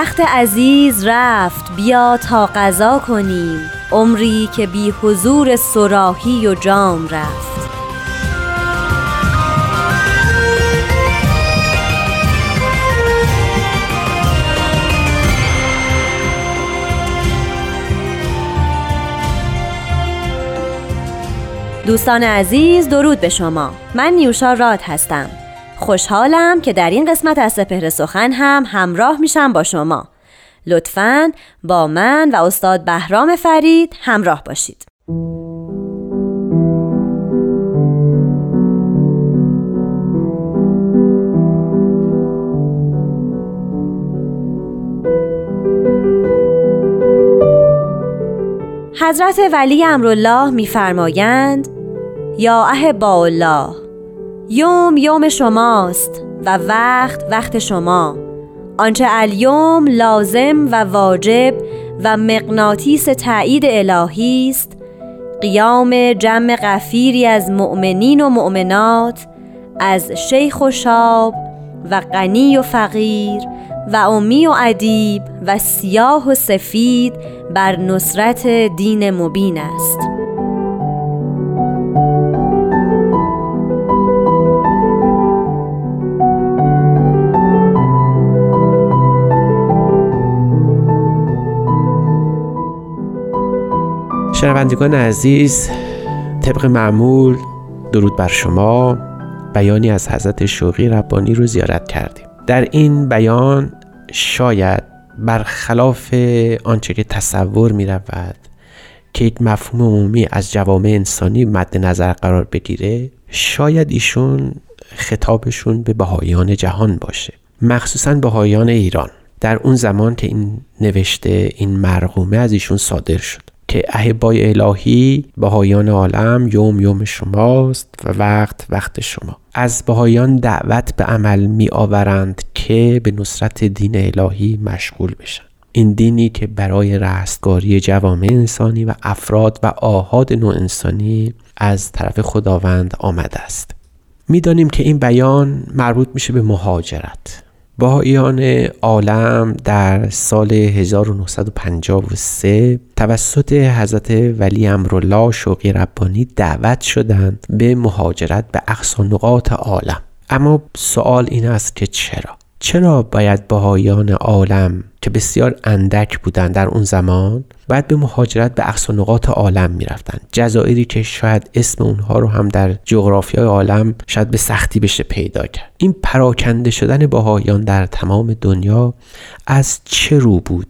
وقت عزیز رفت بیا تا قضا کنیم. عمری که بی حضور سراحی و جام رفت. دوستان عزیز درود به شما. من نیوشا راد هستم. خوشحالم که در این قسمت از سپهر سخن هم همراه میشم با شما. لطفا با من و استاد بهرام فرید همراه باشید. حضرت ولی امرالله میفرمایند یا با الله یوم یوم شماست و وقت وقت شما. آنچه الیوم لازم و واجب و مغناطیس تایید الهی است قیام جمع غفیری از مؤمنین و مؤمنات از شیخ و شاب و غنی و فقیر و امی و ادیب و سیاه و سفید بر نصرت دین مبین است. شنوندگان عزیز طبق معمول درود بر شما. بیانی از حضرت شوقی ربانی رو زیارت کردیم. در این بیان شاید برخلاف آنچه که تصور می رود که یک مفهوم عمومی از جوامع انسانی مد نظر قرار بگیره شاید ایشون خطابشون به بهاییان جهان باشه. مخصوصا بهاییان ایران. در اون زمان که این نوشته این مرغومه از ایشون صادر شد. که احبای الهی بهایان عالم یوم یوم شماست و وقت وقت شما. از بهایان دعوت به عمل می آورند که به نصرت دین الهی مشغول بشن. این دینی که برای رستگاری جوامع انسانی و افراد و آهاد نوع انسانی از طرف خداوند آمده است. می‌دانیم که این بیان مربوط میشه به مهاجرت. بهاییان عالم در سال 1953 توسط حضرت ولی امرالله شوقی ربانی دعوت شدند به مهاجرت به اقصا نقاط عالم. اما سوال این است که چرا؟ چرا باید بهایان عالم که بسیار اندک بودند در اون زمان باید به مهاجرت به اقصا نقاط عالم می‌رفتند؟ جزایری که شاید اسم اونها رو هم در جغرافیای عالم شاید به سختی بشه پیدا کرد. این پراکنده شدن بهایان در تمام دنیا از چه رو بود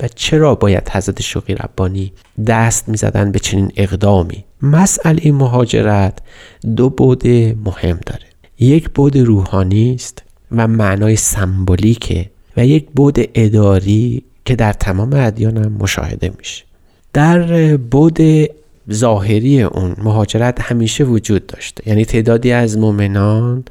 و چرا باید حضرت شوقی ربانی دست می‌زدن به چنین اقدامی؟ مسئله مهاجرت دو بود مهم داره. یک بود روحانی است. و معنای سمبولیکه و یک بود اداری که در تمام ادیان هم مشاهده میشه. در بود ظاهری اون مهاجرت همیشه وجود داشته. یعنی تعدادی از مؤمنان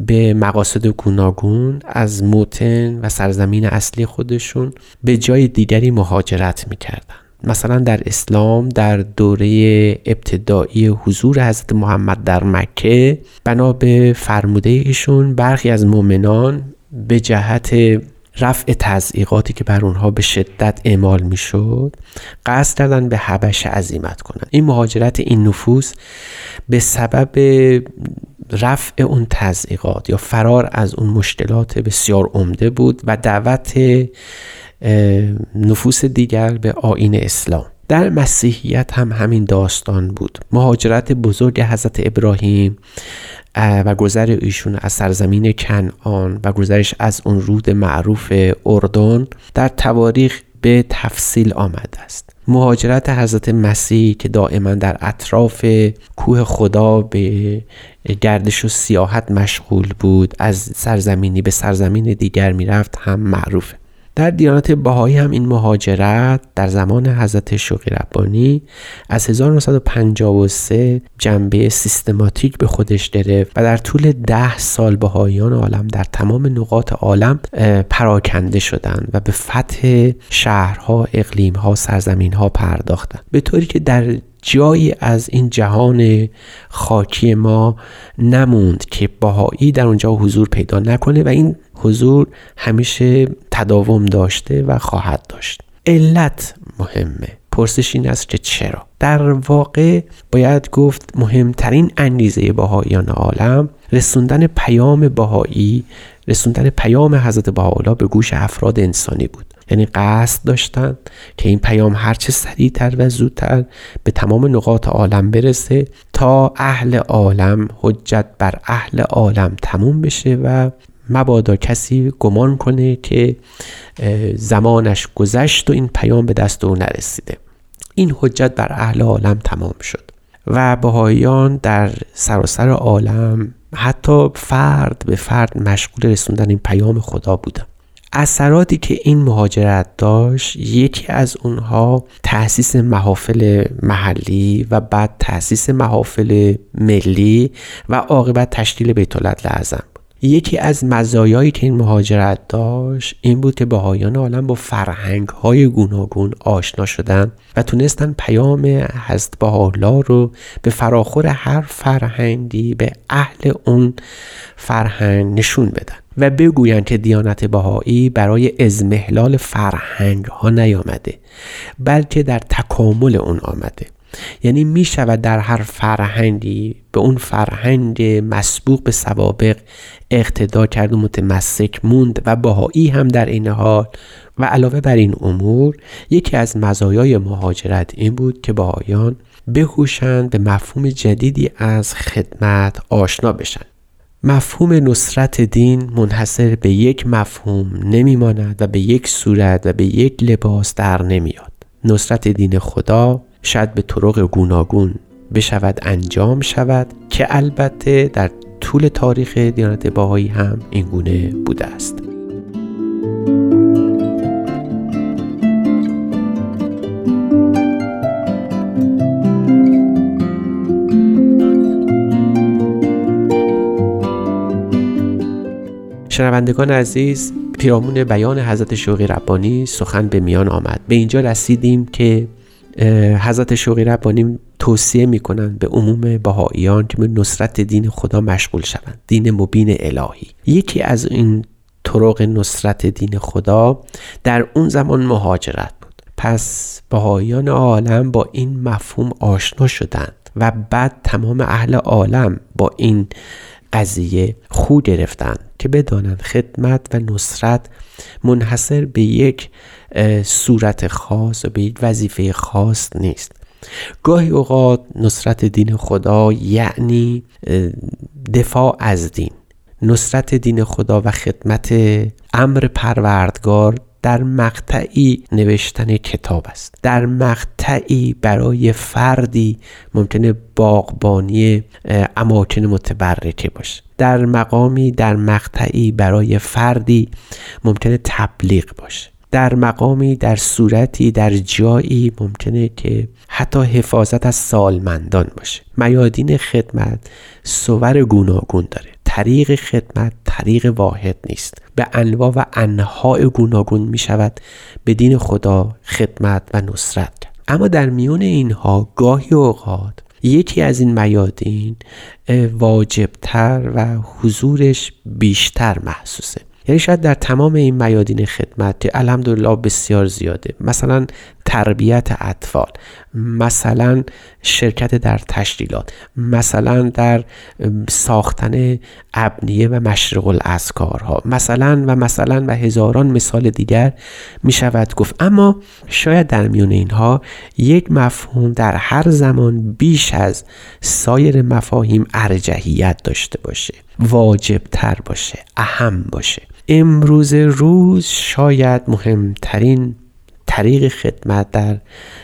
به مقاصد گوناگون از موتن و سرزمین اصلی خودشون به جای دیگری مهاجرت می‌کردن. مثلا در اسلام در دوره ابتدایی حضور حضرت محمد در مکه بنا به فرموده ایشون برخی از مؤمنان به جهت رفع تضعیقاتی که بر اونها به شدت اعمال می‌شد قصد کردن به حبش عزیمت کنند این مهاجرت این نفوس به سبب رفع اون تضعیقات یا فرار از اون مشکلات بسیار عمده بود و دعوت نفوس دیگر به آین اسلام. در مسیحیت هم همین داستان بود. مهاجرت بزرگ حضرت ابراهیم و گذر ایشون از سرزمین کنعان و گذرش از اون رود معروف اردن در تواریخ به تفصیل آمده است. مهاجرت حضرت مسیح که دائما در اطراف کوه خدا به گردش و سیاحت مشغول بود از سرزمینی به سرزمین دیگر می‌رفت هم معروفه. در دیانت باهایی هم این مهاجرت در زمان حضرت شوقی ربانی از 1953 جنبه سیستماتیک به خودش گرفت و در طول ده سال باهایان عالم در تمام نقاط عالم پراکنده شدند و به فتح شهرها، اقلیمها، سرزمینها پرداختند. به طوری که در جایی از این جهان خاکی ما نموند که باهایی در اونجا حضور پیدا نکنه و این حضور همیشه تداوم داشته و خواهد داشت. علت مهمه. پرسش این است که چرا؟ در واقع باید گفت مهمترین انگیزه باهایان عالم رسوندن پیام باهایی رسوندن پیام حضرت بهاءالله به گوش افراد انسانی بود. یعنی قصد داشتن که این پیام هرچه سریعتر و زودتر به تمام نقاط عالم برسه تا اهل عالم حجت بر اهل عالم تموم بشه و مبادا کسی گمان کنه که زمانش گذشت و این پیام به دست او نرسیده. این حجت بر اهل عالم تمام شد و بهاییان در سراسر عالم حتی فرد به فرد مشغول رسوندن این پیام خدا بودن. اثراتی که این مهاجرت داشت یکی از اونها تأسیس محافل محلی و بعد تأسیس محافل ملی و عاقبت تشکیل بیت لعظم یکی از مزایایی که این مهاجرت داشت این بود که بهایان عالم با فرهنگ های گوناگون آشنا شدن و تونستن پیام حضرت بهاءالله رو به فراخور هر فرهنگی به اهل اون فرهنگ نشون بدن و بگویند که دیانت بهایی برای ازمهلال فرهنگ ها نیامده بلکه در تکامل اون آمده. یعنی می شود در هر فرهنگی به اون فرهنگ مسبوق به سوابق اقتدا کرد و متمسک موند و باهایی هم در این حال و علاوه بر این امور یکی از مزایای مهاجرت این بود که باهایان بهوشند به مفهوم جدیدی از خدمت آشنا بشن. مفهوم نصرت دین منحصر به یک مفهوم نمیماند و به یک صورت و به یک لباس در نمیاد نصرت دین خدا شاید به طرق گوناگون بشود انجام شود که البته در طول تاریخ دیانت باهایی هم این گونه بوده است. شنوندگان عزیز پیرامون بیان حضرت شوقی ربانی سخن به میان آمد. به اینجا رسیدیم که حضرت شوقی ربانی توصیه می‌کنند به عموم بهاییان که به نصرت دین خدا مشغول شوند دین مبین الهی. یکی از این طرق نصرت دین خدا در اون زمان مهاجرت بود. پس بهاییان عالم با این مفهوم آشنا شدند و بعد تمام اهل عالم با این قضیه خو گرفتند که بدانند خدمت و نصرت منحصر به یک صورت خاص و به یک وظیفه خاص نیست. گاهی اوقات نصرت دین خدا یعنی دفاع از دین. نصرت دین خدا و خدمت امر پروردگار در مقطعی نوشتن کتاب است. در مقطعی برای فردی ممکنه باغبانی اماکن متبرکه باشه. در مقامی در مقطعی برای فردی ممکنه تبلیغ باشه. در مقامی در صورتی در جایی ممکنه که حتی حفاظت از سالمندان باشه. میادین خدمت سور گوناگون داره. طریق خدمت طریق واحد نیست. به انواع و انهای گوناگون می شود به دین خدا خدمت و نصرت. اما در میون اینها گاهی اوقات یکی از این میادین واجبتر و حضورش بیشتر محسوسه. یعنی شاید در تمام این میادین خدمت الحمدلله بسیار زیاده. مثلا تربیت اطفال مثلا شرکت در تشکیلات مثلا در ساختن ابنیه و مشرق الاسکارها مثلا و مثلا و هزاران مثال دیگر می شود گفت. اما شاید در میون اینها یک مفهوم در هر زمان بیش از سایر مفاهیم ارجحیت داشته باشه واجب تر باشه اهم باشه. امروز روز شاید مهمترین طریق خدمت در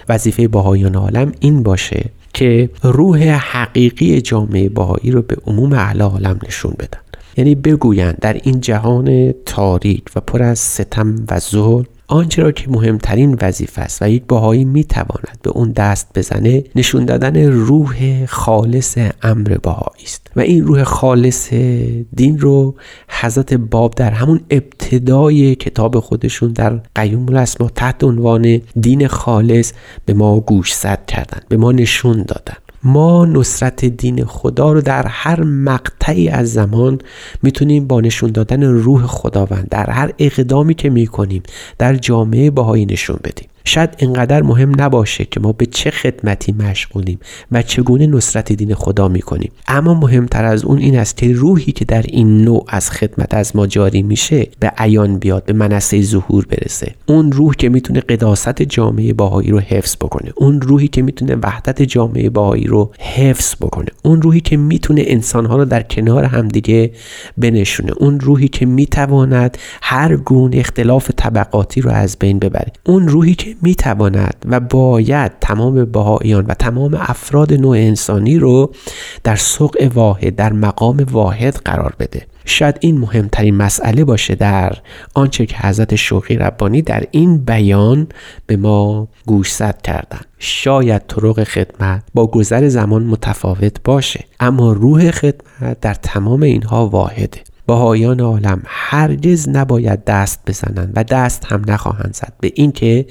وظیفه باهایان عالم این باشه که روح حقیقی جامعه باهایی رو به عموم اهل عالم نشون بدن. یعنی بگویند در این جهان تاریک و پر از ستم و ظلم آنچه را که مهمترین وظیفه است و یک باهایی می‌تواند به اون دست بزنه نشون دادن روح خالص امر باهایی است. و این روح خالص دین رو حضرت باب در همون ابتدای کتاب خودشون در قیوم الاسما تحت عنوان دین خالص به ما گوشزد کردن به ما نشون دادن ما نصرت دین خدا رو در هر مقطعی از زمان می‌تونیم با نشون دادن روح خداوند در هر اقدامی که می‌کنیم در جامعه باهایی نشون بدیم. شاید اینقدر مهم نباشه که ما به چه خدمتی مشغولیم و چگونه نصرت دین خدا می‌کنیم. اما مهمتر از اون این است که روحی که در این نوع از خدمت از ما جاری میشه به عیان بیاد به منصه ظهور برسه. اون روح که می‌تونه قداست جامعه باهایی رو حفظ بکنه. اون روحی که می‌تونه وحدت جامعه باهایی رو حفظ بکنه. اون روحی که می‌تونه انسانها رو در کنار همدیگه بنشونه. اون روحی که می‌تواند هر گونه اختلاف طبقاتی رو از بین ببره. اون روحی که می تواند و باید تمام بهاییان و تمام افراد نوع انسانی رو در سوق واحد در مقام واحد قرار بده. شاید این مهمترین مسئله باشه در آنچه که حضرت شوقی ربانی در این بیان به ما گوشزد کردن. شاید طرق خدمت با گذر زمان متفاوت باشه اما روح خدمت در تمام اینها واحده. باهایان عالم هرگز نباید دست بزنند و دست هم نخواهند زد به اینکه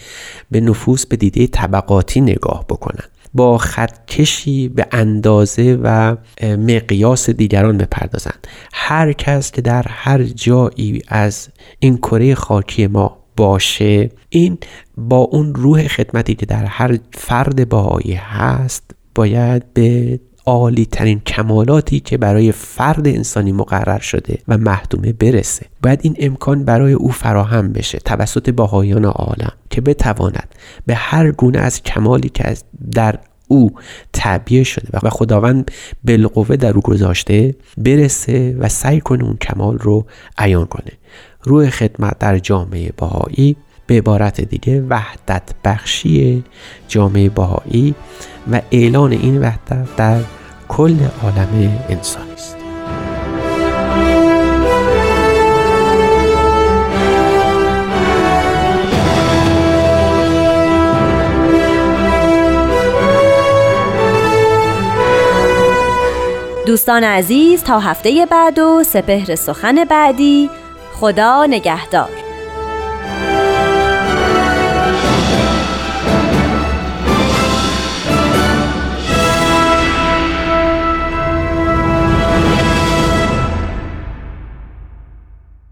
به نفوس به دیده طبقاتی نگاه بکنند. با خطکشی به اندازه و مقیاس دیگران بپردازند. هر کس که در هر جایی از این کره خاکی ما باشه این با اون روح خدمتی که در هر فرد باهایی هست باید به عالی ترین کمالاتی که برای فرد انسانی مقرر شده و محدومه برسه. باید این امکان برای او فراهم بشه توسط باهایان عالم که بتواند به هر گونه از کمالی که از در او تعبیه شده و خداوند بالقوه در او گذاشته برسه و سعی کنه اون کمال رو عیان کنه. روی خدمت در جامعه باهایی به عبارت دیگه وحدت بخشی جامعه باهایی و اعلان این وحدت در کل عالم انسانی است. دوستان عزیز تا هفته بعد و سپهر سخن بعدی خدا نگهدار.